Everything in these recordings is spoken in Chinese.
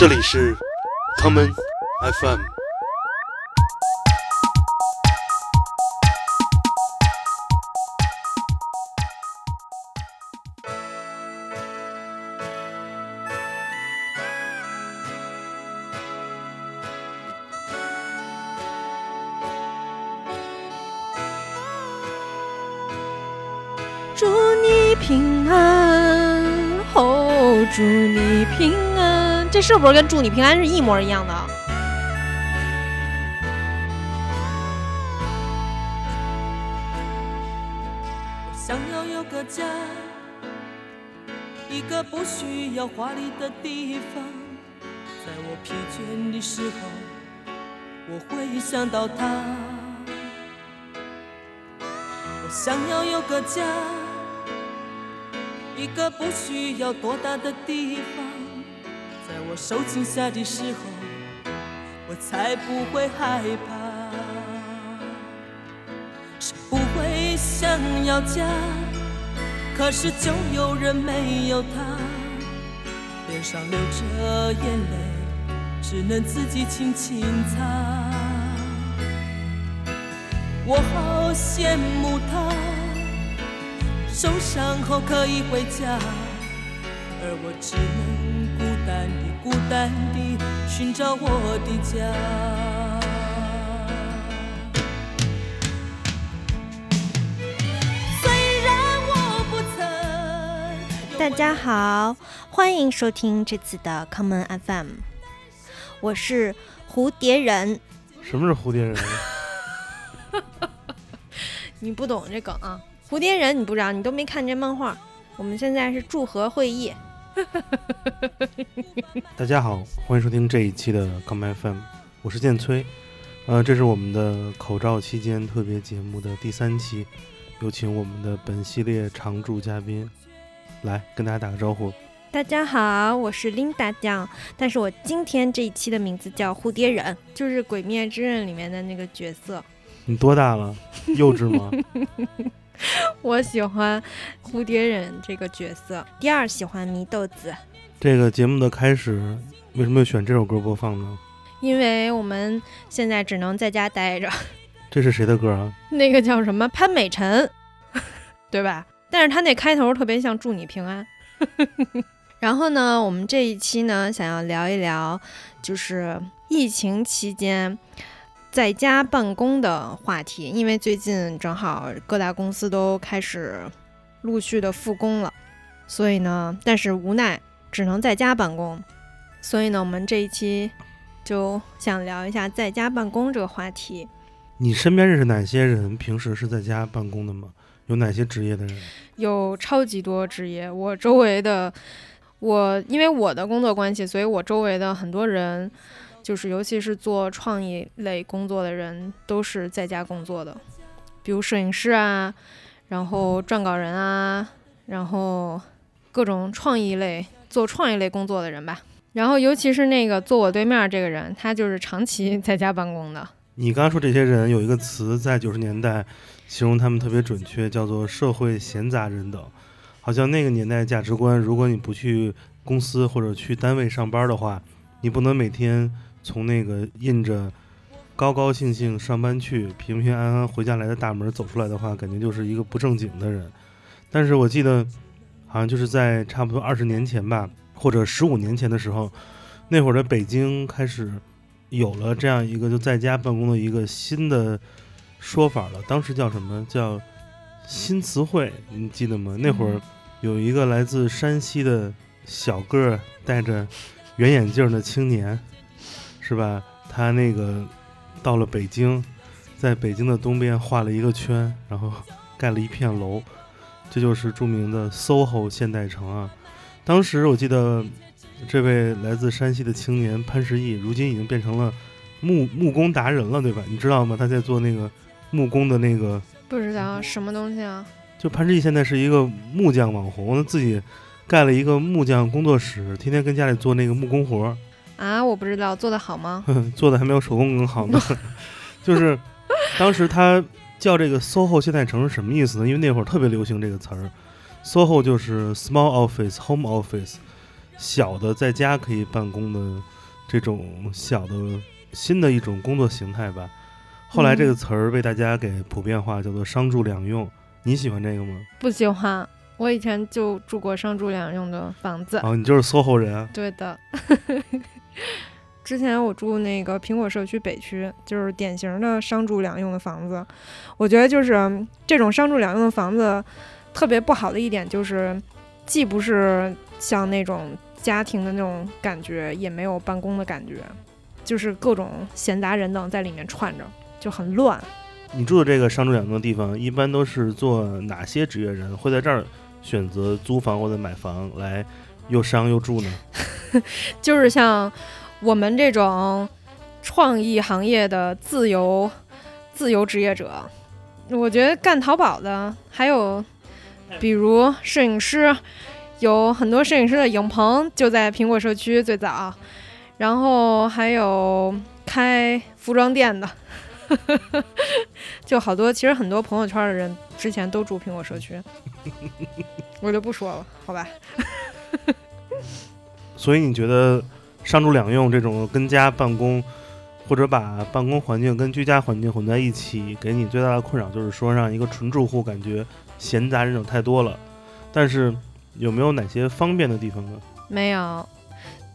这里是 common FM。是不是跟祝你平安是一模一样的？我想要有个家，一个不需要华丽的地方，在我疲倦的时候，我会想到他。我想要有个家，一个不需要多大的地方，受惊吓的时候，我才不会害怕。谁不会想要家？可是就有人没有他，脸上流着眼泪，只能自己轻轻擦。我好羡慕他，受伤后可以回家，而我只能单地、孤单地寻找我的家。虽然我不曾大家好，欢迎收听这次的 Common FM，我是蝴蝶人。什么是蝴蝶人？你不懂这梗啊？蝴蝶人你不知道，你都没看这漫画。我们现在是祝贺会议，大家好，欢迎收听这一期的 common FM，我是建崔。呃，这是我们的口罩期间特别节目的第三期，有请我们的本系列常驻嘉宾来跟大家打个招呼。大家好，我是 Linda 酱，但是我今天这一期的名字叫蝴蝶忍，就是《鬼灭之刃》里面的那个角色。你多大了？幼稚吗？我喜欢蝴蝶忍这个角色，第二喜欢祢豆子，这个节目的开始，为什么要选这首歌播放呢？因为我们现在只能在家待着。这是谁的歌啊？那个叫什么潘美辰，对吧？但是他那开头特别像“祝你平安”。然后呢，我们这一期呢，想要聊一聊，就是疫情期间在家办公的话题，因为最近正好各大公司都开始陆续的复工了，所以呢，但是无奈只能在家办公，所以呢，我们这一期就想聊一下在家办公这个话题。你身边认识哪些人平时是在家办公的吗？有哪些职业的人？有超级多职业，我周围的，我因为我的工作关系，所以我周围的很多人，就是尤其是做创意类工作的人，都是在家工作的，比如摄影师啊，然后撰稿人啊，然后各种创意类做创意类工作的人吧。然后尤其是那个坐我对面这个人，他就是长期在家办公的。你刚刚说这些人有一个词，在九十年代形容他们特别准确，叫做“社会闲杂人等”。好像那个年代价值观，如果你不去公司或者去单位上班的话，你不能每天从那个印着高高兴兴上班去、平平安安回家来的大门走出来的话，感觉就是一个不正经的人。但是我记得，好像就是在差不多二十年前吧，或者十五年前的时候，那会儿的北京开始。有了这样一个就在家办公的一个新的说法了，当时叫什么叫新词汇？你记得吗？那会儿有一个来自山西的小个儿戴着圆眼镜的青年，是吧？他那个到了北京，在北京的东边画了一个圈，然后盖了一片楼，这就是著名的 SOHO 现代城啊。当时我记得。这位来自山西的青年潘石屹，如今已经变成了木木工达人了，对吧？你知道吗？他在做那个木工的那个，不知道什么东西啊？就潘石屹现在是一个木匠网红，他自己盖了一个木匠工作室，天天跟家里做那个木工活儿。啊，我不知道做的好吗？做的还没有手工更好呢。就是当时他叫这个 SOHO 现代城是什么意思呢？因为那会儿特别流行这个词儿，SOHO 就是 small office home office。小的在家可以办公的这种小的新的一种工作形态吧。后来这个词儿被大家给普遍化，叫做“商住两用”。你喜欢这个吗？不喜欢，我以前就住过商住两用的房子。哦，你就是 SOHO 人啊？对的。之前我住那个苹果社区北区，就是典型的商住两用的房子。我觉得就是这种商住两用的房子，特别不好的一点就是，既不是像那种家庭的那种感觉，也没有办公的感觉，就是各种闲杂人等在里面串着，就很乱。你住的这个商住两用的地方，一般都是做哪些职业人会在这儿选择租房或者买房来又商又住呢？就是像。我们这种创意行业的自由自由职业者，我觉得干淘宝的，还有比如摄影师，有很多摄影师的影棚就在苹果社区最早，然后还有开服装店的，就好多。其实很多朋友圈的人之前都住苹果社区，我就不说了，好吧？所以你觉得？商住两用这种跟家办公，或者把办公环境跟居家环境混在一起，给你最大的困扰就是说让一个纯住户感觉闲杂人等太多了。但是有没有哪些方便的地方呢？没有。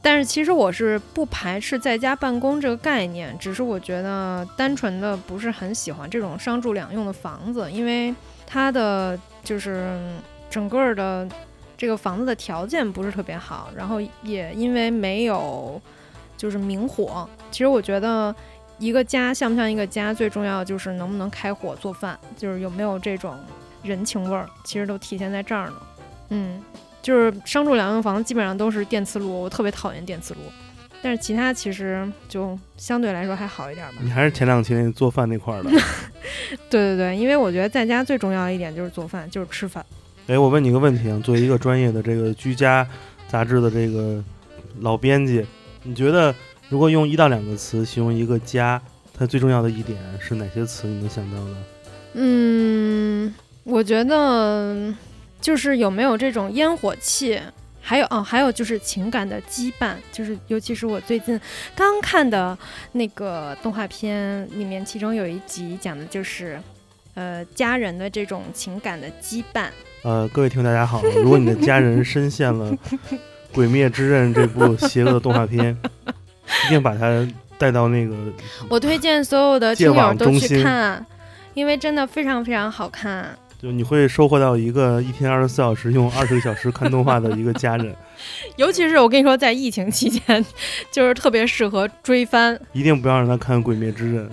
但是其实我是不排斥在家办公这个概念，只是我觉得单纯的不是很喜欢这种商住两用的房子，因为它的就是整个的。这个房子的条件不是特别好，然后也因为没有就是明火。其实我觉得一个家像不像一个家，最重要的就是能不能开火做饭，就是有没有这种人情味儿，其实都体现在这儿呢。嗯，就是商住两用房基本上都是电磁炉，我特别讨厌电磁炉。但是其他其实就相对来说还好一点吧。你还是前两期那做饭那块儿的。对对对，因为我觉得在家最重要一点就是做饭，就是吃饭。哎，我问你个问题啊，作为一个专业的这个居家杂志的这个老编辑，你觉得如果用一到两个词形容一个家，它最重要的一点是哪些词？你能想到的？嗯，我觉得就是有没有这种烟火气，还有哦，还有就是情感的羁绊，就是尤其是我最近刚看的那个动画片里面，其中有一集讲的就是呃家人的这种情感的羁绊。呃，各位听众大家好，如果你的家人深陷了《鬼灭之刃》这部邪恶的动画片，一定把它带到那个。我推荐所有的听友都去看，因为真的非常非常好看。就你会收获到一个一天二十四小时用二十个小时看动画的一个家人。尤其是我跟你说，在疫情期间，就是特别适合追番。一定不要让他看《鬼灭之刃》。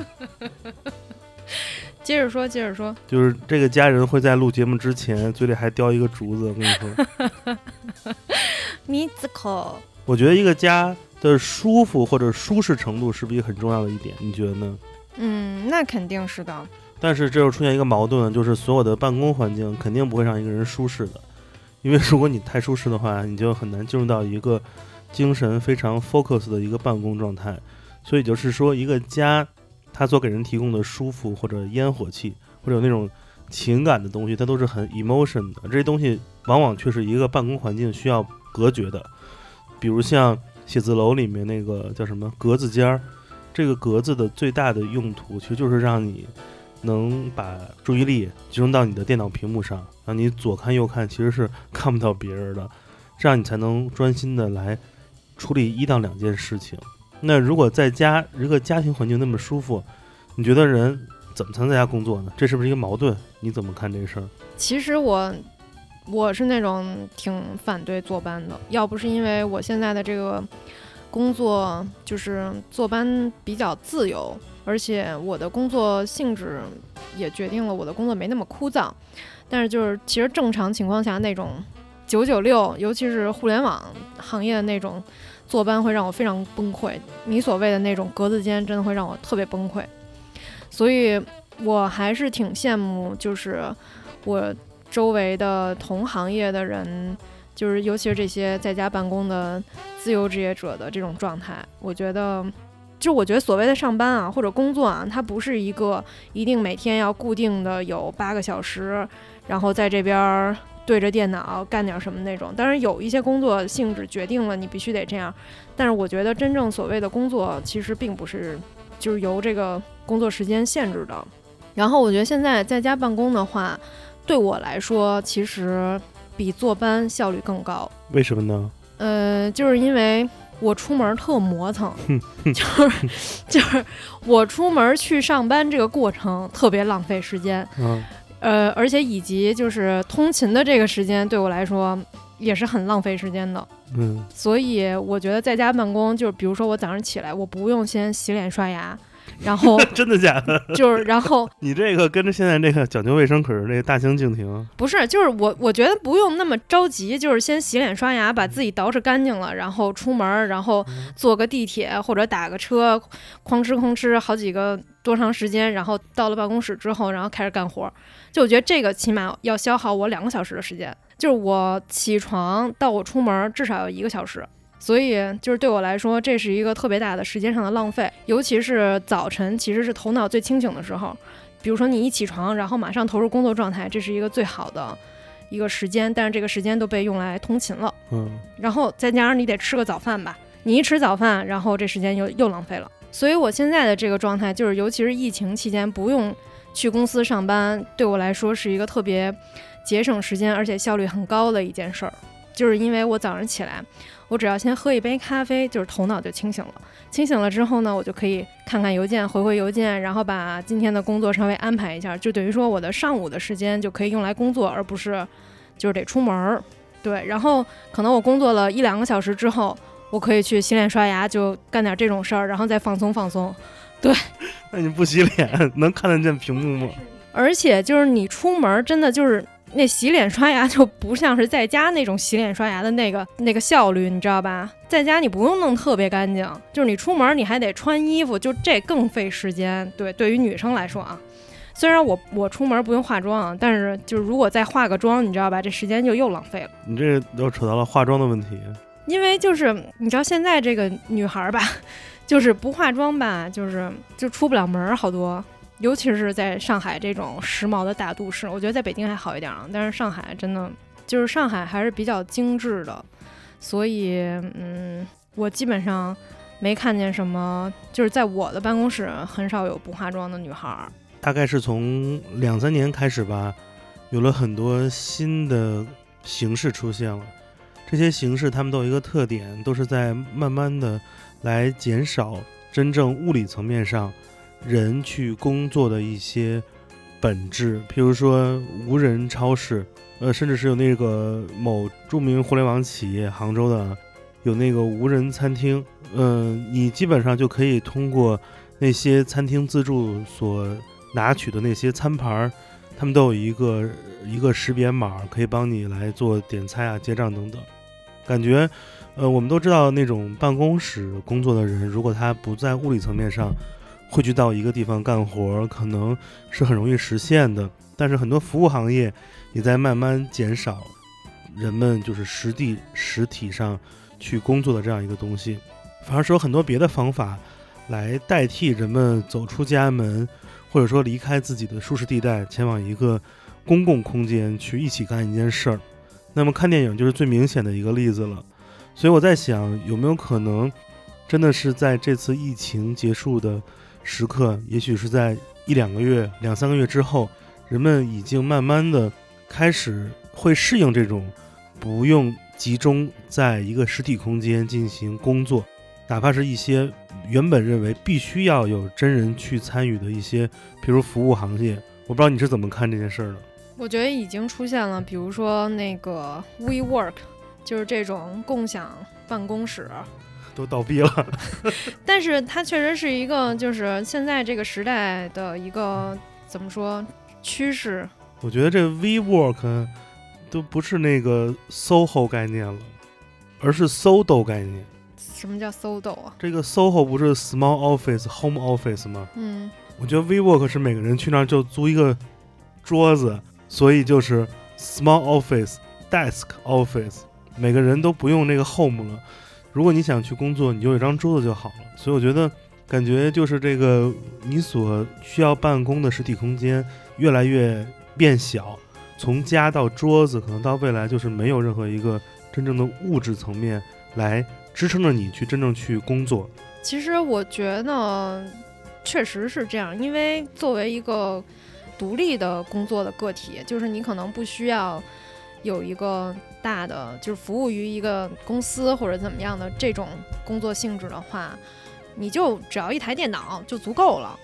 接着说，接着说，就是这个家人会在录节目之前嘴里还叼一个竹子，我跟你说。米子口。我觉得一个家的舒服或者舒适程度是不是很重要的一点？你觉得呢？嗯，那肯定是的。但是这又出现一个矛盾，就是所有的办公环境肯定不会让一个人舒适的，因为如果你太舒适的话，你就很难进入到一个精神非常 focus 的一个办公状态。所以就是说，一个家。它所给人提供的舒服或者烟火气，或者有那种情感的东西，它都是很 emotion 的。这些东西往往却是一个办公环境需要隔绝的。比如像写字楼里面那个叫什么格子间儿，这个格子的最大的用途其实就是让你能把注意力集中到你的电脑屏幕上，让你左看右看其实是 看不到别人的，这样你才能专心的来处理一到两件事情。那如果在家一个家庭环境那么舒服，你觉得人怎么才能在家工作呢？这是不是一个矛盾？你怎么看这事儿？其实我我是那种挺反对坐班的，要不是因为我现在的这个工作就是坐班比较自由，而且我的工作性质也决定了我的工作没那么枯燥。但是就是其实正常情况下那种九九六，尤其是互联网行业的那种。坐班会让我非常崩溃，你所谓的那种格子间真的会让我特别崩溃，所以我还是挺羡慕，就是我周围的同行业的人，就是尤其是这些在家办公的自由职业者的这种状态。我觉得，就我觉得所谓的上班啊或者工作啊，它不是一个一定每天要固定的有八个小时，然后在这边对着电脑干点什么那种。当然有一些工作性质决定了你必须得这样，但是我觉得真正所谓的工作其实并不是就是由这个工作时间限制的。然后我觉得现在在家办公的话，对我来说其实比坐班效率更高。为什么呢？呃，就是因为我出门特磨蹭，就是 就是我出门去上班这个过程特别浪费时间，嗯，呃，而且以及就是通勤的这个时间对我来说也是很浪费时间的。嗯，所以我觉得在家办公，就是比如说我早上起来，我不用先洗脸刷牙，然后 真的假的？就是然后 你这个跟着现在这个讲究卫生可是这个大相径庭。不是，就是我我觉得不用那么着急，就是先洗脸刷牙，把自己捯饬干净了，然后出门，然后坐个地铁或者打个车，哐哧哐哧好几个多长时间，然后到了办公室之后，然后开始干活。就我觉得这个起码要消耗我两个小时的时间，就是我起床到我出门至少要一个小时。所以，就是对我来说，这是一个特别大的时间上的浪费，尤其是早晨，其实是头脑最清醒的时候。比如说，你一起床，然后马上投入工作状态，这是一个最好的一个时间。但是这个时间都被用来通勤了，嗯，然后再加上你得吃个早饭吧，你一吃早饭，然后这时间又又浪费了。所以我现在的这个状态，就是尤其是疫情期间，不用去公司上班，对我来说是一个特别节省时间，而且效率很高的一件事儿。就是因为我早上起来，我只要先喝一杯咖啡，就是头脑就清醒了。清醒了之后呢，我就可以看看邮件，回回邮件，然后把今天的工作稍微安排一下，就等于说我的上午的时间就可以用来工作，而不是就是得出门儿。对，然后可能我工作了一两个小时之后，我可以去洗脸刷牙，就干点这种事儿，然后再放松放松。对 那你不洗脸能看得见屏幕吗？而且就是你出门儿真的就是那洗脸刷牙就不像是在家那种洗脸刷牙的那个那个效率，你知道吧？在家你不用弄特别干净，就是你出门儿你还得穿衣服，就这更费时间。对，对于女生来说啊，虽然我我出门不用化妆啊，但是就是如果再化个妆，你知道吧，这时间就又浪费了。你这又扯到了化妆的问题。因为就是你知道现在这个女孩儿吧，就是不化妆吧，就是就出不了门儿，好多。尤其是在上海这种时髦的大都市，我觉得在北京还好一点啊，但是上海真的就是上海还是比较精致的，所以嗯，我基本上没看见什么，就是在我的办公室很少有不化妆的女孩。大概是从两三年开始吧，有了很多新的形式出现了。这些形式它们都有一个特点，都是在慢慢的来减少真正物理层面上人去工作的一些本质，譬如说无人超市，呃，甚至是有那个某著名互联网企业杭州的有那个无人餐厅，嗯、你基本上就可以通过那些餐厅自助所拿取的那些餐盘儿，他们都有一个一个识别码，可以帮你来做点菜啊、结账等等。感觉，呃，我们都知道那种办公室工作的人，如果他不在物理层面上汇聚到一个地方干活儿，可能是很容易实现的。但是很多服务行业也在慢慢减少人们就是实地实体上去工作的这样一个东西，反而是有很多别的方法来代替人们走出家门，或者说离开自己的舒适地带，前往一个公共空间去一起干一件事儿。那么看电影就是最明显的一个例子了。所以我在想，有没有可能真的是在这次疫情结束的时刻，也许是在一两个月、两三个月之后，人们已经慢慢的开始会适应这种不用集中在一个实体空间进行工作，哪怕是一些原本认为必须要有真人去参与的一些，比如服务行业。我不知道你是怎么看这件事儿的。我觉得已经出现了，比如说那个 WeWork，就是这种共享办公室，都倒闭了，但是它确实是一个就是现在这个时代的一个怎么说趋势。我觉得这 WeWork 都不是那个 SOHO 概念了，而是 SODO 概念。什么叫 SODO 啊？这个 SOHO 不是 Small Office、Home Office 吗？嗯，我觉得 WeWork 是每个人去那儿就租一个桌子，所以就是 Small Office、Desk Office，每个人都不用那个 Home 了。如果你想去工作，你就有一张桌子就好了。所以我觉得，感觉就是这个你所需要办公的实体空间越来越变小，从家到桌子，可能到未来就是没有任何一个真正的物质层面来支撑着你去真正去工作。其实我觉得确实是这样，因为作为一个独立的工作的个体，就是你可能不需要有一个大的，就是服务于一个公司或者怎么样的这种工作性质的话，你就只要一台电脑就足够了，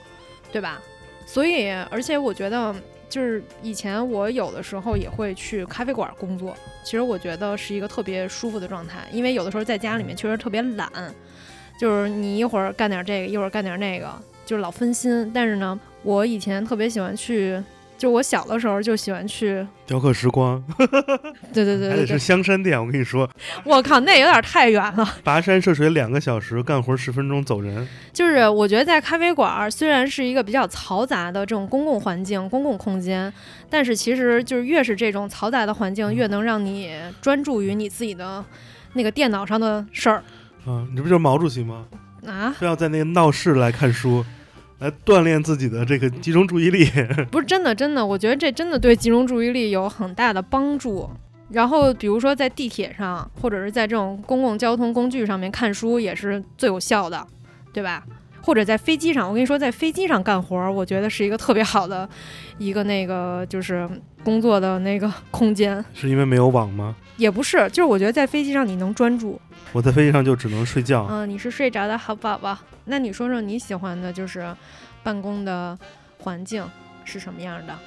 对吧？所以，而且我觉得，就是以前我有的时候也会去咖啡馆工作，其实我觉得是一个特别舒服的状态，因为有的时候在家里面确实特别懒，就是你一会儿干点这个，一会儿干点那个，就是老分心。但是呢，我以前特别喜欢去，就我小的时候就喜欢去，雕刻时光，对对对还得是香山店。我跟你说，我靠，那有点太远了。跋山涉水两个小时，干活十分钟走人。就是我觉得在咖啡馆儿虽然是一个比较嘈杂的这种公共环境、公共空间，但是其实就是越是这种嘈杂的环境，越能让你专注于你自己的那个电脑上的事儿啊，你这不就是毛主席吗？啊。非要在那个闹市来看书，来锻炼自己的这个集中注意力。不是真的，真的，我觉得这真的对集中注意力有很大的帮助。然后，比如说在地铁上，或者是在这种公共交通工具上面看书，也是最有效的，对吧？或者在飞机上，我跟你说，在飞机上干活儿，我觉得是一个特别好的一个那个就是工作的那个空间。是因为没有网吗？也不是，就是我觉得在飞机上你能专注。我在飞机上就只能睡觉。嗯，你是睡着的好宝宝。那你说说你喜欢的就是办公的环境是什么样的？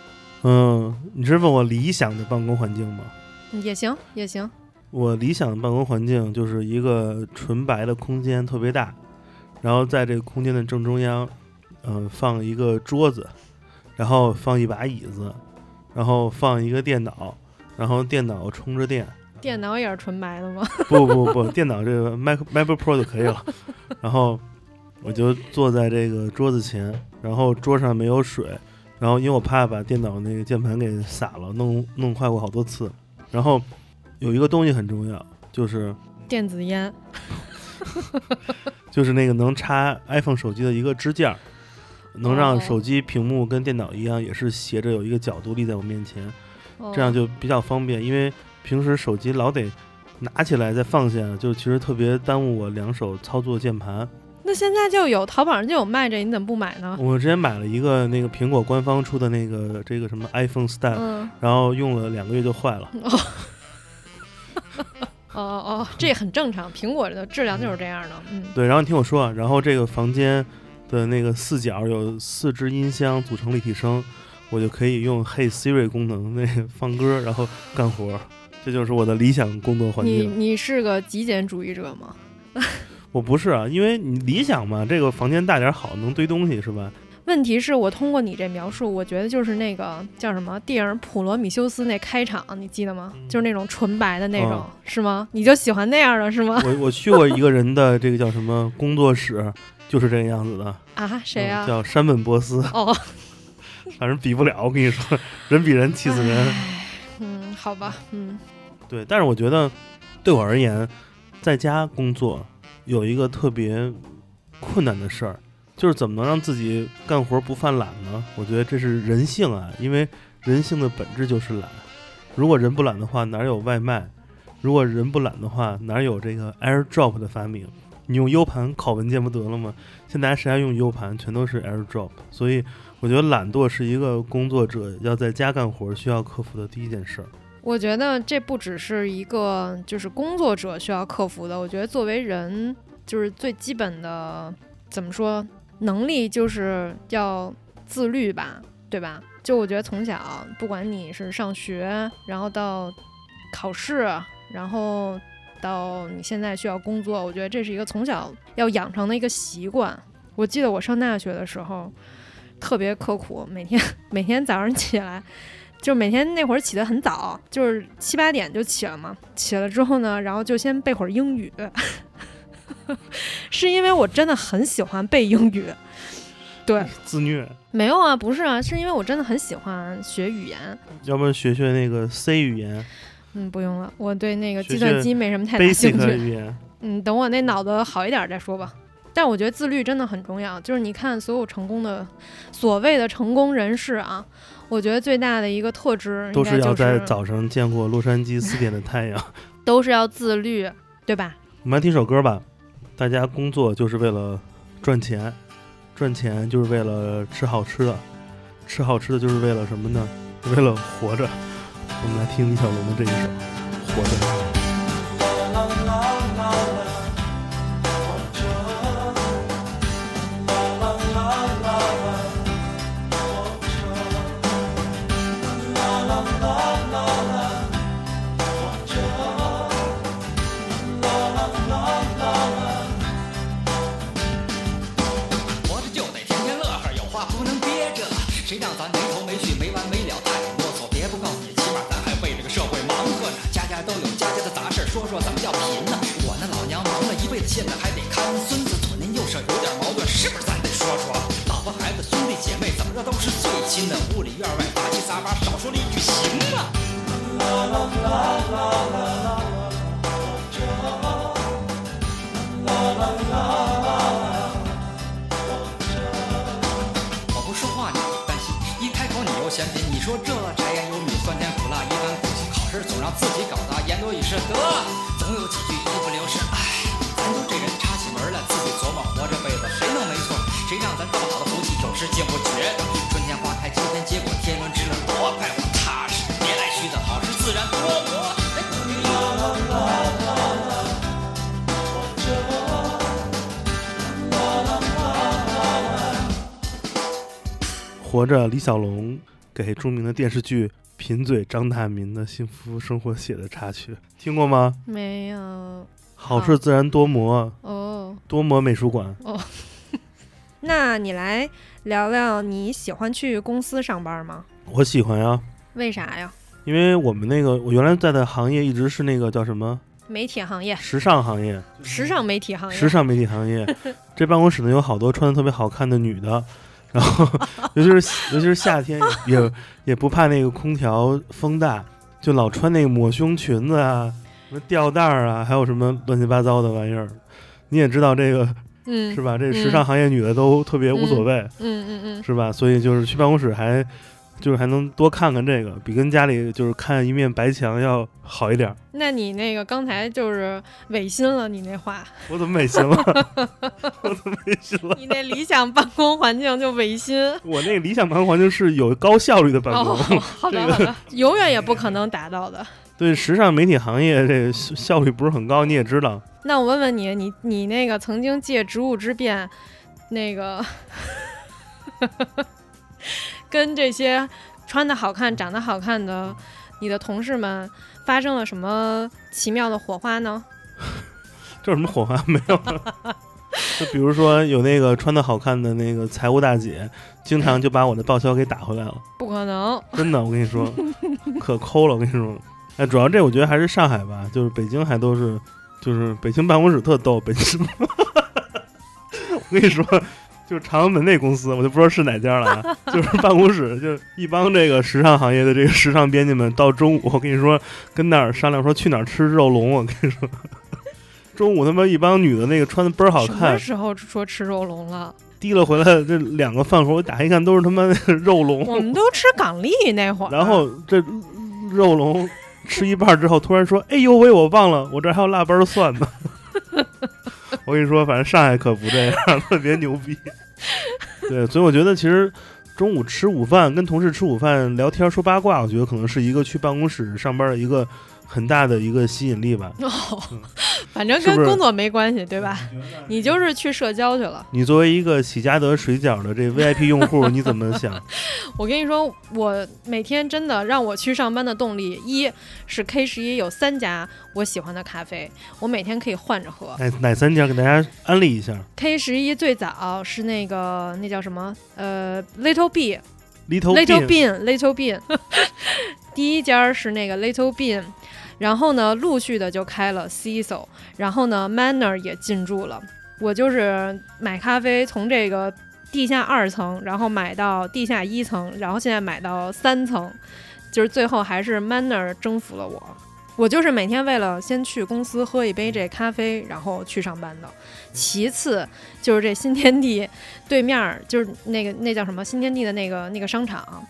嗯，你是问我理想的办公环境吗？也行，也行。我理想的办公环境就是一个纯白的空间，特别大，然后在这个空间的正中央，嗯、放一个桌子，然后放一把椅子，然后放一个电脑，然后电脑充着电。电脑也是纯白的吗？不不不，电脑这个 Mac MacBook Pro 就可以了。然后我就坐在这个桌子前，然后桌上没有水，然后因为我怕把电脑那个键盘给洒了，弄弄坏过好多次。然后有一个东西很重要，就是电子烟。就是那个能插 iPhone 手机的一个支架，能让哦手机屏幕跟电脑一样，也是斜着有一个角度立在我面前，这样哦就比较方便。因为平时手机老得拿起来再放下，就其实特别耽误我两手操作键盘。那现在就有淘宝上就有卖这，你怎么不买呢？我之前买了一个那个苹果官方出的那个这个什么 iPhone Stand，、嗯，然后用了两个月就坏了。哦 哦哦，这也很正常，苹果的质量就是这样的。嗯，对，然后你听我说啊，然后这个房间的那个四角有四只音箱组成立体声，我就可以用 Hey Siri 功能那个放歌，然后干活儿，这就是我的理想工作环境。你是个极简主义者吗？我不是啊，因为你理想嘛，这个房间大点儿好，能堆东西是吧？问题是我通过你这描述，我觉得就是那个叫什么电影《普罗米修斯》那开场，你记得吗？嗯就是那种纯白的那种，哦是吗？你就喜欢那样的是吗？我我去过一个人的这个叫什么工作室，就是这个样子的。啊，谁呀、嗯叫山本博斯，哦，反正比不了。我跟你说，人比人气死人。好吧，嗯，对，但是我觉得对我而言，在家工作有一个特别困难的事儿，就是怎么能让自己干活不犯懒呢？我觉得这是人性啊，因为人性的本质就是懒。如果人不懒的话，哪有外卖？如果人不懒的话，哪有这个 AirDrop 的发明？你用 U 盘拷文件不得了吗？现在谁还用 U 盘？全都是 AirDrop。所以我觉得懒惰是一个工作者要在家干活需要克服的第一件事儿。我觉得这不只是一个就是工作者需要克服的，我觉得作为人就是最基本的怎么说能力就是要自律吧，对吧？就我觉得从小不管你是上学，然后到考试，然后到你现在需要工作，我觉得这是一个从小要养成的一个习惯。我记得我上大学的时候特别刻苦，每天 每天早上起来。就每天那会儿起得很早，就是七八点就起了嘛。起了之后呢，然后就先背会儿英语，是因为我真的很喜欢背英语。对，自虐，没有啊，不是啊，是因为我真的很喜欢学语言。要不然学学那个 C 语言嗯，不用了，我对那个计算机没什么太大兴，basic 趣。语言。嗯，等我那脑子好一点再说吧。但我觉得自律真的很重要。就是你看所有成功的所谓的成功人士啊，我觉得最大的一个特质都是要在早上见过洛杉矶四点的太阳。都是要自律，对吧？我们来听首歌吧。大家工作就是为了赚钱，赚钱就是为了吃好吃的，吃好吃的就是为了什么呢？为了活着。我们来听李小龙的这一首《活着》。谁让咱没头没绪、没完没了、太啰嗦？别不告诉你，起码咱还为这个社会忙活着。家家都有家家的杂事儿，说说怎么叫贫呢？我那老娘忙了一辈子，现在还得看孙子，左邻右舍有点矛盾，是不是咱得说说？老婆孩子兄弟姐妹怎么着都是最亲的，屋里院外杂七杂八，少说了一句行吗？啦啦啦啦啦啦，这啦啦啦啦你。说这柴盐油米酸甜苦辣一般苦心，好事总让自己搞砸，言多语失得，总有几句一不留神。唉，咱都这人插起门来自己琢磨，活这辈子谁能没错？谁让咱这么好的福气有时竟不觉？春天花开，秋天结果，天伦之乐多快活，踏实，别来虚的好事自然多磨。活着，李小龙给著名的电视剧《贫嘴张大民的幸福生活》写的插曲，听过吗？没有好事自然多磨，哦。多磨美术馆哦。那你来聊聊你喜欢去公司上班吗？我喜欢呀，为啥呀？因为我们那个我原来在的行业一直是那个叫什么媒体行业，时尚行业，时尚媒体行业，时尚媒体行业。这办公室呢有好多穿的特别好看的女的，然后 尤其是尤其是夏天也也也不怕那个空调风大，就老穿那个抹胸裙子啊，什么吊带儿啊，还有什么乱七八糟的玩意儿。你也知道这个嗯，是吧？这时尚行业女的都特别无所谓，嗯嗯嗯，是吧？所以就是去办公室还就是还能多看看这个，比跟家里就是看一面白墙要好一点儿。那你那个刚才就是违心了，你那话，我怎么违心了？我怎么违心了？你那理想办公环境就违心。我那个理想办公环境是有高效率的办公。哦，好的好的，永远也不可能达到的。对时尚媒体行业这个效效率不是很高，你也知道。那我问问你，你你那个曾经借职务之便，那个跟这些穿的好看、长得好看的你的同事们发生了什么奇妙的火花呢？这 有什么火花没有？就比如说有那个穿的好看的那个财务大姐，经常就把我的报销给打回来了。不可能，真的，我跟你说，可抠了。我跟你说，哎，主要这我觉得还是上海吧，就是北京还都是，就是北京办公室特逗。北京，我跟你说，就是朝阳门那公司，我就不知道是哪家了啊。就是办公室，就一帮这个时尚行业的这个时尚编辑们，到中午，我跟你说，跟那儿商量说去哪儿吃肉龙。我跟你说，中午他妈一帮女的那个穿的倍儿好看什么，时候说吃肉龙了？提了回来这两个饭盒，我打开一看都是他妈的肉龙。我们都吃港丽那会儿，然后这肉龙吃一半之后，突然说：“哎呦喂，我忘了，我这还有腊八蒜呢。” 我跟你说，反正上海可不这样，特别牛逼。对，所以我觉得其实中午吃午饭，跟同事吃午饭聊天说八卦，我觉得可能是一个去办公室上班的一个很大的一个吸引力吧。哦，反正跟工作没关系，对吧？你就是去社交去了。你作为一个喜家德水饺的这 VIP 用户，你怎么想？我跟你说，我每天真的让我去上班的动力，一是 K 十一有三家我喜欢的咖啡，我每天可以换着喝。哪哪三家给大家安利一下 K 十一最早是那个那叫什么？呃，Little B。？Little Little Bean Bean，Little Bean，第一家是那个 Little Bean，然后呢，陆续的就开了 Cecil，然后呢，Manner 也进驻了。我就是买咖啡，从这个地下二层，然后买到地下一层，然后现在买到三层，就是最后还是 Manner 征服了我。我就是每天为了先去公司喝一杯这咖啡，然后去上班的。其次就是这新天地对面，就是那个那叫什么新天地的那个那个商场，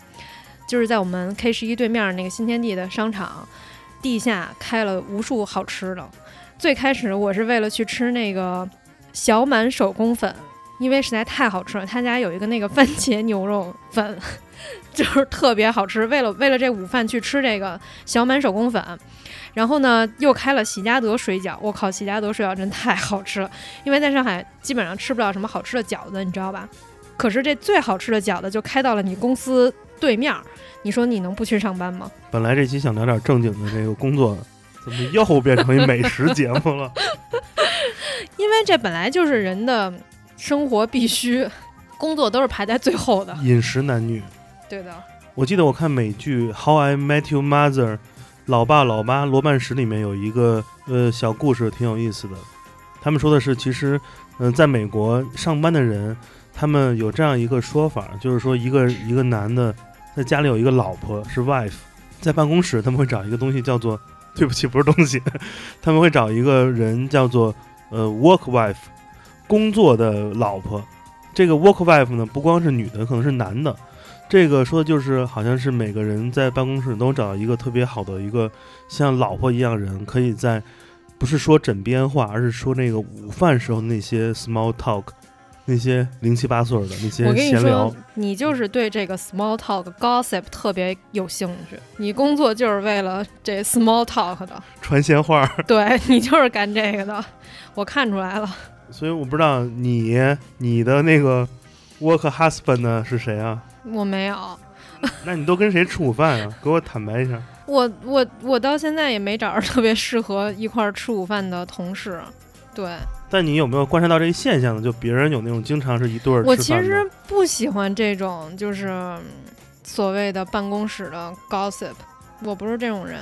就是在我们 K 十一对面那个新天地的商场地下开了无数好吃的。最开始我是为了去吃那个小满手工粉，因为实在太好吃了。他家有一个那个番茄牛肉粉，就是特别好吃。为了为了这午饭去吃这个小满手工粉，然后呢又开了喜家德水饺。我靠，喜家德水饺真太好吃了，因为在上海基本上吃不了什么好吃的饺子，你知道吧？可是这最好吃的饺子就开到了你公司对面儿，你说你能不去上班吗？本来这期想聊点正经的这个工作，怎么又变成一美食节目了？因为这本来就是人的生活必须，工作都是排在最后的。饮食男女。对的，我记得我看美剧《How I Met Your Mother》，老爸老妈罗曼史里面有一个呃小故事，挺有意思的。他们说的是，其实嗯、呃在美国上班的人，他们有这样一个说法，就是说一个一个男的在家里有一个老婆是 wife，在办公室他们会找一个东西叫做，对不起，不是东西，他们会找一个人叫做呃 work wife，工作的老婆。这个 work wife 呢，不光是女的，可能是男的。这个说的就是，好像是每个人在办公室都找到一个特别好的一个像老婆一样人，可以在不是说枕边话，而是说那个午饭时候那些 small talk，那些零七八碎的那些我跟你闲聊说。，你就是对这个 small talk gossip 特别有兴趣，你工作就是为了这 small talk 的，传闲话。对 你就是干这个的，我看出来了。所以我不知道你你的那个 work husband 呢是谁啊？我没有，那你都跟谁吃午饭啊？给我坦白一下。我我我到现在也没找着特别适合一块儿吃午饭的同事。对但你有没有观察到这个现象呢？就别人有那种经常是一对儿我其实不喜欢这种就是所谓的办公室的 gossip，我不是这种人。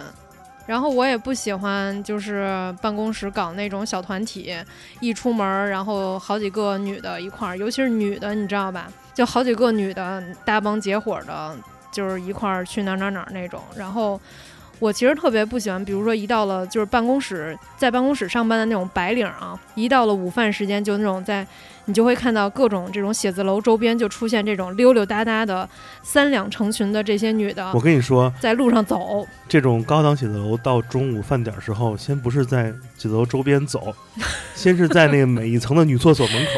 然后我也不喜欢就是办公室搞那种小团体，一出门儿然后好几个女的一块儿，尤其是女的，你知道吧？就好几个女的搭帮结伙的，就是一块儿去哪哪哪那种。然后我其实特别不喜欢，比如说一到了就是办公室，在办公室上班的那种白领啊，一到了午饭时间，就那种在你就会看到各种这种写字楼周边就出现这种溜溜达达的三两成群的这些女的我跟你说，在路上走，这种高档写字楼到中午饭点儿时候，先不是在写字楼周边走，先是在那个每一层的女厕所门口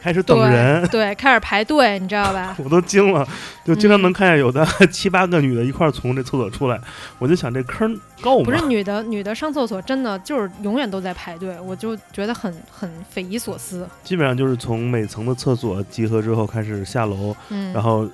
开始等人。对，开始排队，你知道吧？我都惊了，就经常能嗯看见有的 七八个女的一块从这厕所出来，我就想这坑够吗？不是女的，女的上厕所真的就是永远都在排队，我就觉得很很匪夷所思。基本上就是从每层的厕所集合之后开始下楼，嗯，然后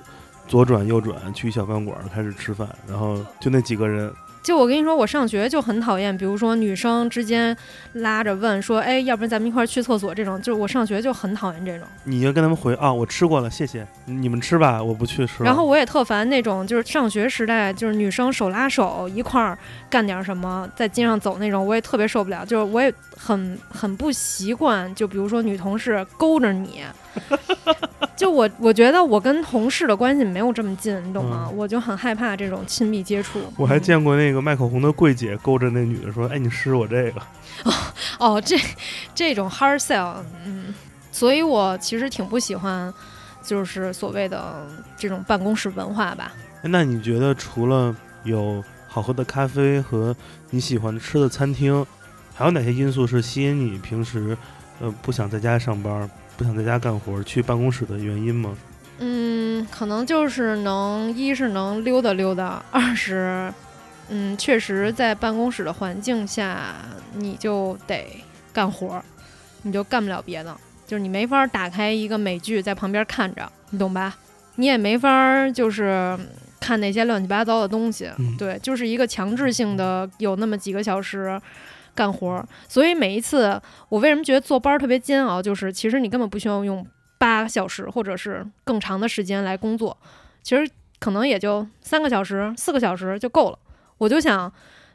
左转右转去小饭馆开始吃饭，然后就那几个人，就我跟你说，我上学就很讨厌，比如说女生之间拉着问说，哎，要不然咱们一块儿去厕所这种，就是我上学就很讨厌这种。你就跟他们回啊，我吃过了，谢谢，你们吃吧，我不去吃。然后我也特烦那种，就是上学时代，就是女生手拉手一块儿干点什么，在街上走那种，我也特别受不了。就是我也很很不习惯，就比如说女同事勾着你，就我我觉得我跟同事的关系没有这么近，你懂吗？嗯我就很害怕这种亲密接触。我还嗯见过那个卖口红的柜姐勾着那女的说：“哎，你试我这个。哦，这这种 hard sell，嗯，所以我其实挺不喜欢，就是所谓的这种办公室文化吧。哎，那你觉得除了有好喝的咖啡和你喜欢吃的餐厅，还有哪些因素是吸引你平时呃不想在家上班、不想在家干活、去办公室的原因吗？嗯，可能就是能，一是能溜达溜达，二是，嗯，确实在办公室的环境下，你就得干活儿，你就干不了别的，就是你没法儿打开一个美剧在旁边看着，你懂吧？你也没法儿就是看那些乱七八糟的东西，嗯对，就是一个强制性的有那么几个小时干活儿，所以每一次我为什么觉得坐班儿特别煎熬，就是其实你根本不需要用八个小时或者是更长的时间来工作，其实可能也就三个小时、四个小时就够了。我就想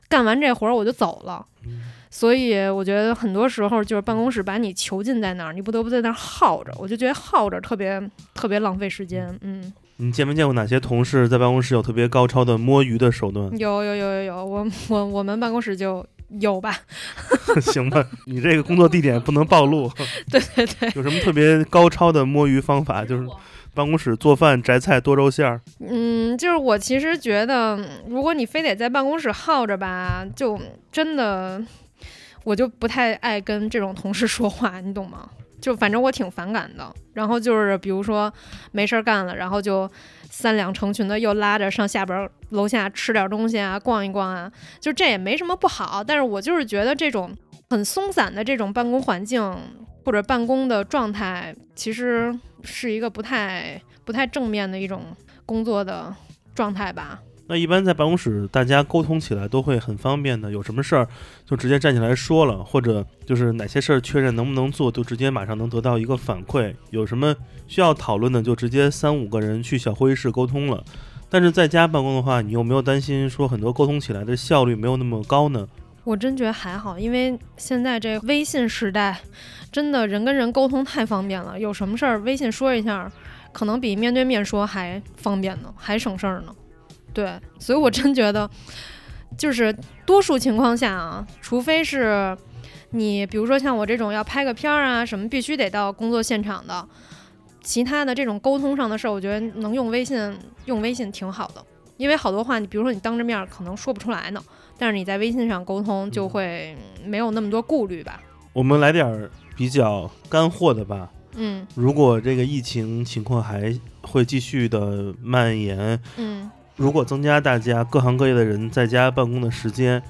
干完这活儿我就走了，嗯所以我觉得很多时候就是办公室把你囚禁在那儿，你不得不在那儿耗着，我就觉得耗着特别特别浪费时间。嗯，你见没见过哪些同事在办公室有特别高超的摸鱼的手段？有有有有有，我我我们办公室就有吧。行吧，你这个工作地点不能暴露。对对对，有什么特别高超的摸鱼方法？就是办公室做饭摘菜剁肉馅儿。嗯，就是我其实觉得，如果你非得在办公室耗着吧，就真的我就不太爱跟这种同事说话，你懂吗？就反正我挺反感的。然后就是比如说没事儿干了，然后就三两成群的又拉着上下边楼下吃点东西啊，逛一逛啊，就这也没什么不好。但是我就是觉得这种很松散的这种办公环境或者办公的状态，其实是一个不太不太正面的一种工作的状态吧。那一般在办公室，大家沟通起来都会很方便的。有什么事儿就直接站起来说了，或者就是哪些事儿确认能不能做，就直接马上能得到一个反馈。有什么需要讨论的，就直接三五个人去小会议室沟通了。但是在家办公的话，你有没有担心说很多沟通起来的效率没有那么高呢？我真觉得还好，因为现在这微信时代，真的人跟人沟通太方便了。有什么事儿微信说一下，可能比面对面说还方便呢，还省事儿呢。对，所以我真觉得，就是多数情况下啊，除非是你，比如说像我这种要拍个片儿啊什么，必须得到工作现场的，其他的这种沟通上的事儿，我觉得能用微信，用微信挺好的，因为好多话你，比如说你当着面可能说不出来呢，但是你在微信上沟通就会没有那么多顾虑吧。我们来点儿比较干货的吧。嗯如果这个疫情情况还会继续的蔓延，嗯。如果增加大家各行各业的人在家办公的时间，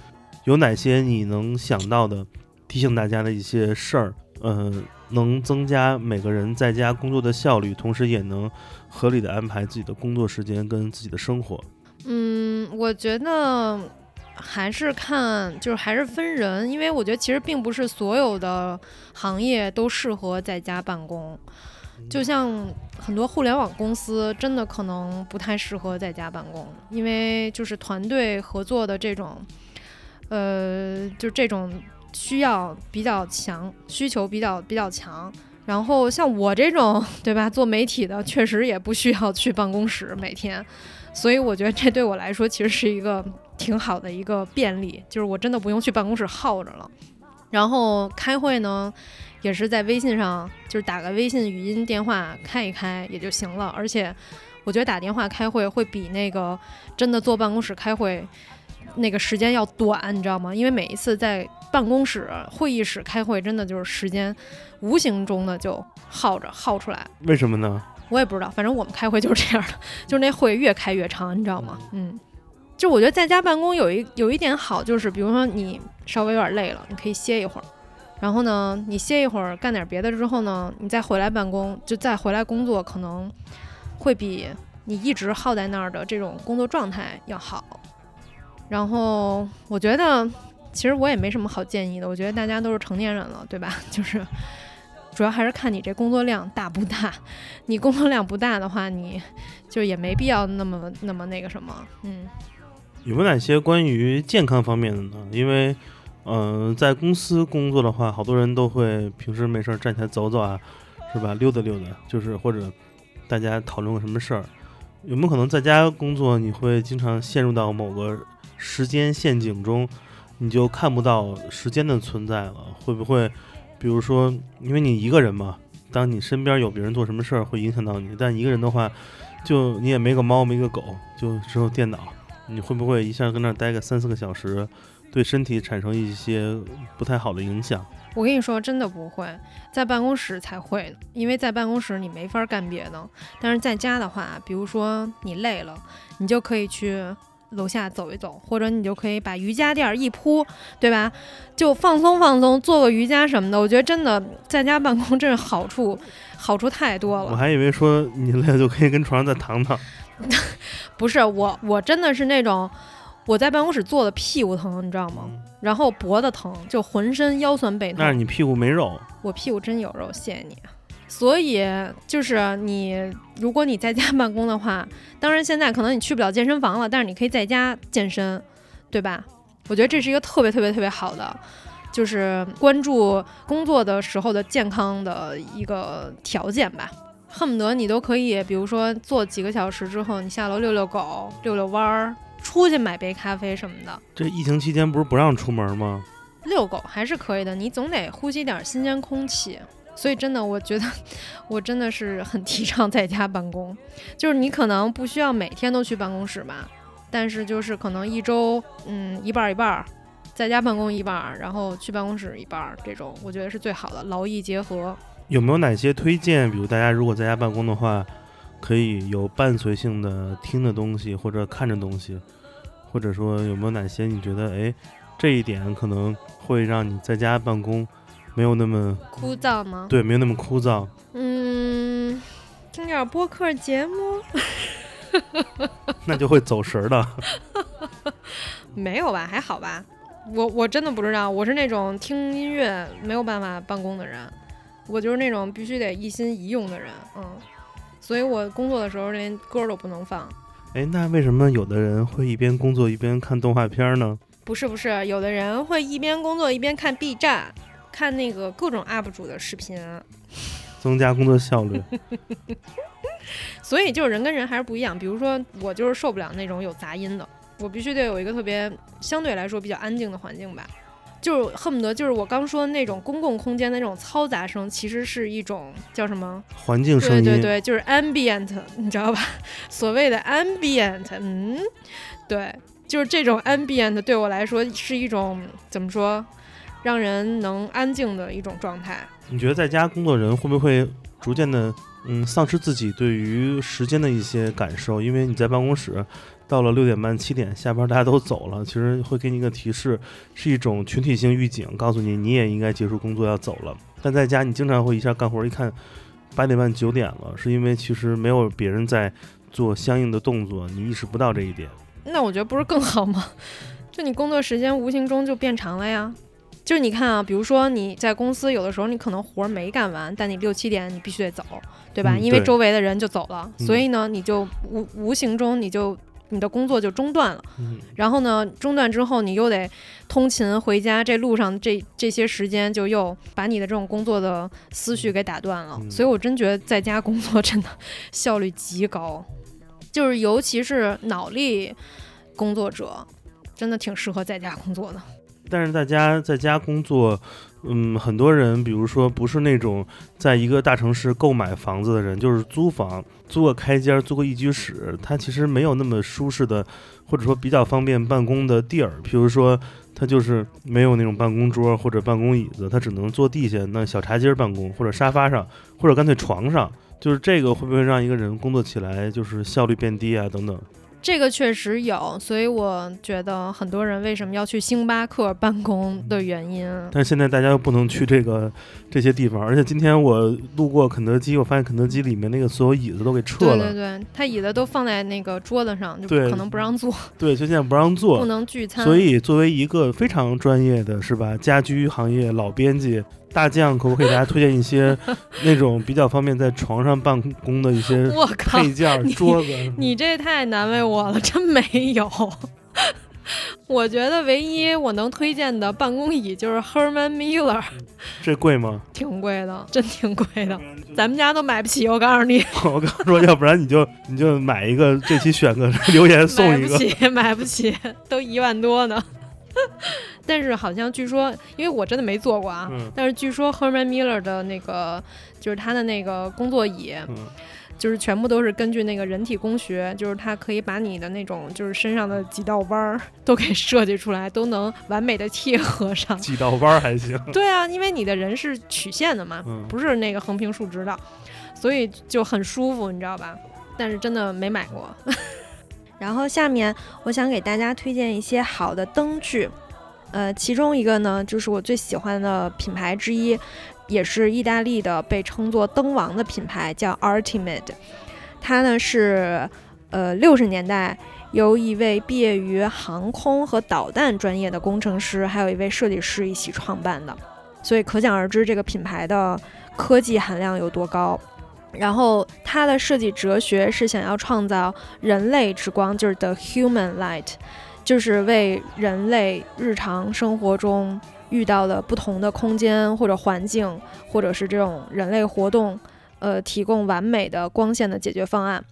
有哪些你能想到的提醒大家的一些事儿？呃，能增加每个人在家工作的效率，同时也能合理的安排自己的工作时间跟自己的生活。嗯，我觉得还是看，就是还是分人，因为我觉得其实并不是所有的行业都适合在家办公。就像很多互联网公司，真的可能不太适合在家办公，因为就是团队合作的这种，呃，就这种需要比较强，需求比较比较强。然后像我这种，对吧，做媒体的，确实也不需要去办公室每天，所以我觉得这对我来说其实是一个挺好的一个便利，就是我真的不用去办公室耗着了。然后开会呢。也是在微信上，就是打个微信语音电话开一开也就行了。而且，我觉得打电话开会会比那个真的坐办公室开会那个时间要短，你知道吗？因为每一次在办公室会议室开会，真的就是时间无形中的就耗着耗出来。为什么呢？我也不知道，反正我们开会就是这样的，就是那会越开越长，你知道吗？嗯，就我觉得在家办公有一有一点好，就是比如说你稍微有点累了，你可以歇一会儿。然后呢，你歇一会儿，干点别的之后呢，你再回来办公，就再回来工作，可能会比你一直耗在那儿的这种工作状态要好。然后我觉得，其实我也没什么好建议的。我觉得大家都是成年人了，对吧？就是主要还是看你这工作量大不大。你工作量不大的话，你就也没必要那么那么那个什么。嗯，有没有哪些关于健康方面的呢？因为嗯，在公司工作的话，好多人都会平时没事儿站起来走走啊，是吧？溜达溜达，就是或者大家讨论个什么事儿。有没有可能在家工作，你会经常陷入到某个时间陷阱中，你就看不到时间的存在了？会不会，比如说，因为你一个人嘛，当你身边有别人做什么事儿，会影响到你。但一个人的话，就你也没个猫，没个狗，就只有电脑，你会不会一下跟那儿待个三四个小时？对身体产生一些不太好的影响。我跟你说，真的不会，在办公室才会因为在办公室你没法干别的。但是在家的话，比如说你累了，你就可以去楼下走一走，或者你就可以把瑜伽垫一铺，对吧？就放松放松，做个瑜伽什么的。我觉得真的在家办公真是好处，好处太多了。我还以为说你累了就可以跟床上再躺躺。不是我，我真的是那种。我在办公室坐的屁股疼，你知道吗？然后脖子疼，就浑身腰酸背痛。但是你屁股没肉，我屁股真有肉，谢谢你。所以就是你，如果你在家办公的话，当然现在可能你去不了健身房了，但是你可以在家健身，对吧？我觉得这是一个特别特别特别好的，就是关注工作的时候的健康的一个条件吧。恨不得你都可以，比如说坐几个小时之后，你下楼遛遛狗、遛遛弯儿，出去买杯咖啡什么的。这疫情期间不是不让出门吗？遛狗还是可以的，你总得呼吸点新鲜空气。所以真的，我觉得 我真的是很提倡在家办公，就是你可能不需要每天都去办公室吧，但是就是可能一周，嗯，一半儿一半儿，在家办公一半儿，然后去办公室一半儿，这种我觉得是最好的，劳逸结合。有没有哪些推荐？比如大家如果在家办公的话，可以有伴随性的听的东西或者看着东西，或者说有没有哪些你觉得哎这一点可能会让你在家办公没有那么枯燥吗？对，没有那么枯燥。嗯，听点播客节目。那就会走神儿的。没有吧？还好吧？我我真的不知道，我是那种听音乐没有办法办公的人，我就是那种必须得一心一用的人，嗯，所以我工作的时候连歌都不能放。哎，那为什么有的人会一边工作一边看动画片呢？不是不是，有的人会一边工作一边看 B 站，看那个各种 UP 主的视频，增加工作效率。所以就是人跟人还是不一样。比如说我就是受不了那种有杂音的，我必须得有一个特别相对来说比较安静的环境吧。就是恨不得就是我刚说的那种公共空间的那种嘈杂声，其实是一种叫什么？环境声音。对对对，就是 ambient，你知道吧？所谓的 ambient，嗯，对，就是这种 ambient 对我来说是一种怎么说，让人能安静的一种状态。你觉得在家工作人会不会逐渐的嗯丧失自己对于时间的一些感受？因为你在办公室。到了六点半七点下班，大家都走了，其实会给你一个提示，是一种群体性预警，告诉你你也应该结束工作要走了。但在家你经常会一下干活，一看八点半九点了，是因为其实没有别人在做相应的动作，你意识不到这一点。那我觉得不是更好吗？就你工作时间无形中就变长了呀。就是你看啊，比如说你在公司有的时候你可能活没干完，但你六七点你必须得走，对吧？因为周围的人就走了，所以呢你就无无形中你就。你的工作就中断了，然后呢，中断之后你又得通勤回家，这路上这这些时间就又把你的这种工作的思绪给打断了。所以我真觉得在家工作真的效率极高，就是尤其是脑力工作者，真的挺适合在家工作的。但是大家在家工作。嗯，很多人，比如说不是那种在一个大城市购买房子的人，就是租房，租个开间，租个一居室，它其实没有那么舒适的，或者说比较方便办公的地儿。比如说，它就是没有那种办公桌或者办公椅子，它只能坐地下那小茶几办公，或者沙发上，或者干脆床上。就是这个会不会让一个人工作起来就是效率变低啊？等等。这个确实有，所以我觉得很多人为什么要去星巴克办公的原因。但是现在大家又不能去这个这些地方，而且今天我路过肯德基，我发现肯德基里面那个所有椅子都给撤了。对对对，他椅子都放在那个桌子上，就可能不让坐。对，就现在不让坐，不能聚餐。所以作为一个非常专业的是吧，家居行业老编辑。大将可不可以给大家推荐一些 那种比较方便在床上办公的一些配件、桌子？你这太难为我了，真没有。我觉得唯一我能推荐的办公椅就是 Herman Miller。这贵吗？挺贵的，真挺贵的，咱们家都买不起。我告诉你，我刚说，要不然你就你就买一个，这期选个留言送一个。买不起，买不起，都一万多呢。但是好像据说，因为我真的没坐过啊。但是据说 Herman Miller 的那个就是他的那个工作椅，就是全部都是根据那个人体工学，就是它可以把你的那种就是身上的几道弯儿都给设计出来，都能完美的贴合上。几道弯儿还行。对啊，因为你的人是曲线的嘛，不是那个横平竖直的，所以就很舒服，你知道吧？但是真的没买过。然后下面我想给大家推荐一些好的灯具，呃，其中一个呢就是我最喜欢的品牌之一，也是意大利的被称作灯王的品牌，叫 Artimid。它呢是呃六十年代由一位毕业于航空和导弹专业的工程师，还有一位设计师一起创办的，所以可想而知这个品牌的科技含量有多高。然后它的设计哲学是想要创造人类之光，就是 the human light，就是为人类日常生活中遇到的不同的空间或者环境，或者是这种人类活动，呃提供完美的光线的解决方案。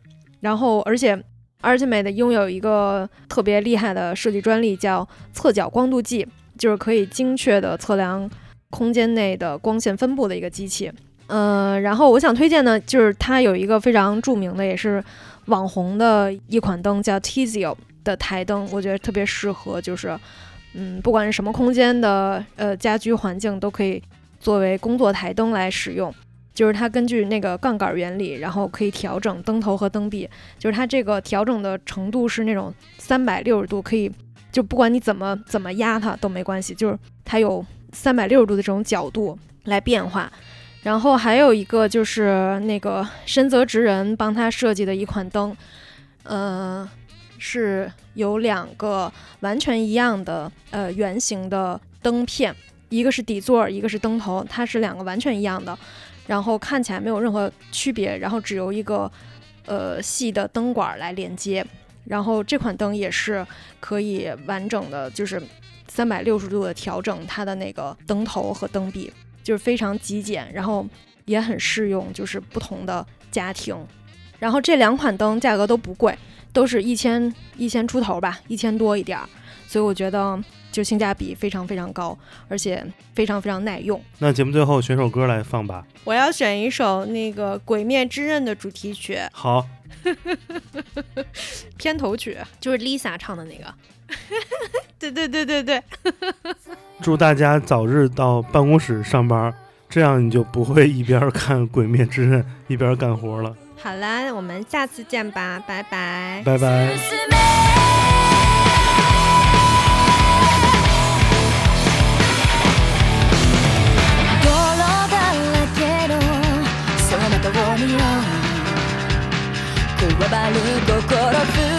然后，而且 Ultimate 拥有一个特别厉害的设计专利，叫侧角光度计，就是可以精确的测量空间内的光线分布的一个机器。呃，然后我想推荐呢，就是它有一个非常著名的，也是网红的一款灯，叫 Tizio 的台灯，我觉得特别适合，就是嗯，不管是什么空间的呃家居环境，都可以作为工作台灯来使用。就是它根据那个杠杆原理，然后可以调整灯头和灯臂，就是它这个调整的程度是那种三百六十度，可以就不管你怎么怎么压它都没关系，就是它有三百六十度的这种角度来变化。然后还有一个就是那个深泽直人帮他设计的一款灯，呃，是有两个完全一样的呃圆形的灯片，一个是底座，一个是灯头，它是两个完全一样的，然后看起来没有任何区别，然后只由一个呃细的灯管来连接，然后这款灯也是可以完整的，就是三百六十度的调整它的那个灯头和灯壁。就是非常极简，然后也很适用，就是不同的家庭。然后这两款灯价格都不贵，都是一千一千出头吧，一千多一点儿。所以我觉得就性价比非常非常高，而且非常非常耐用。那节目最后选首歌来放吧。我要选一首那个《鬼灭之刃》的主题曲，好，片头曲就是 Lisa 唱的那个。对对对对对。祝大家早日到办公室上班，这样你就不会一边看《鬼灭之刃》一边干活了。好啦，我们下次见吧，拜拜，拜拜。変わっていけるのは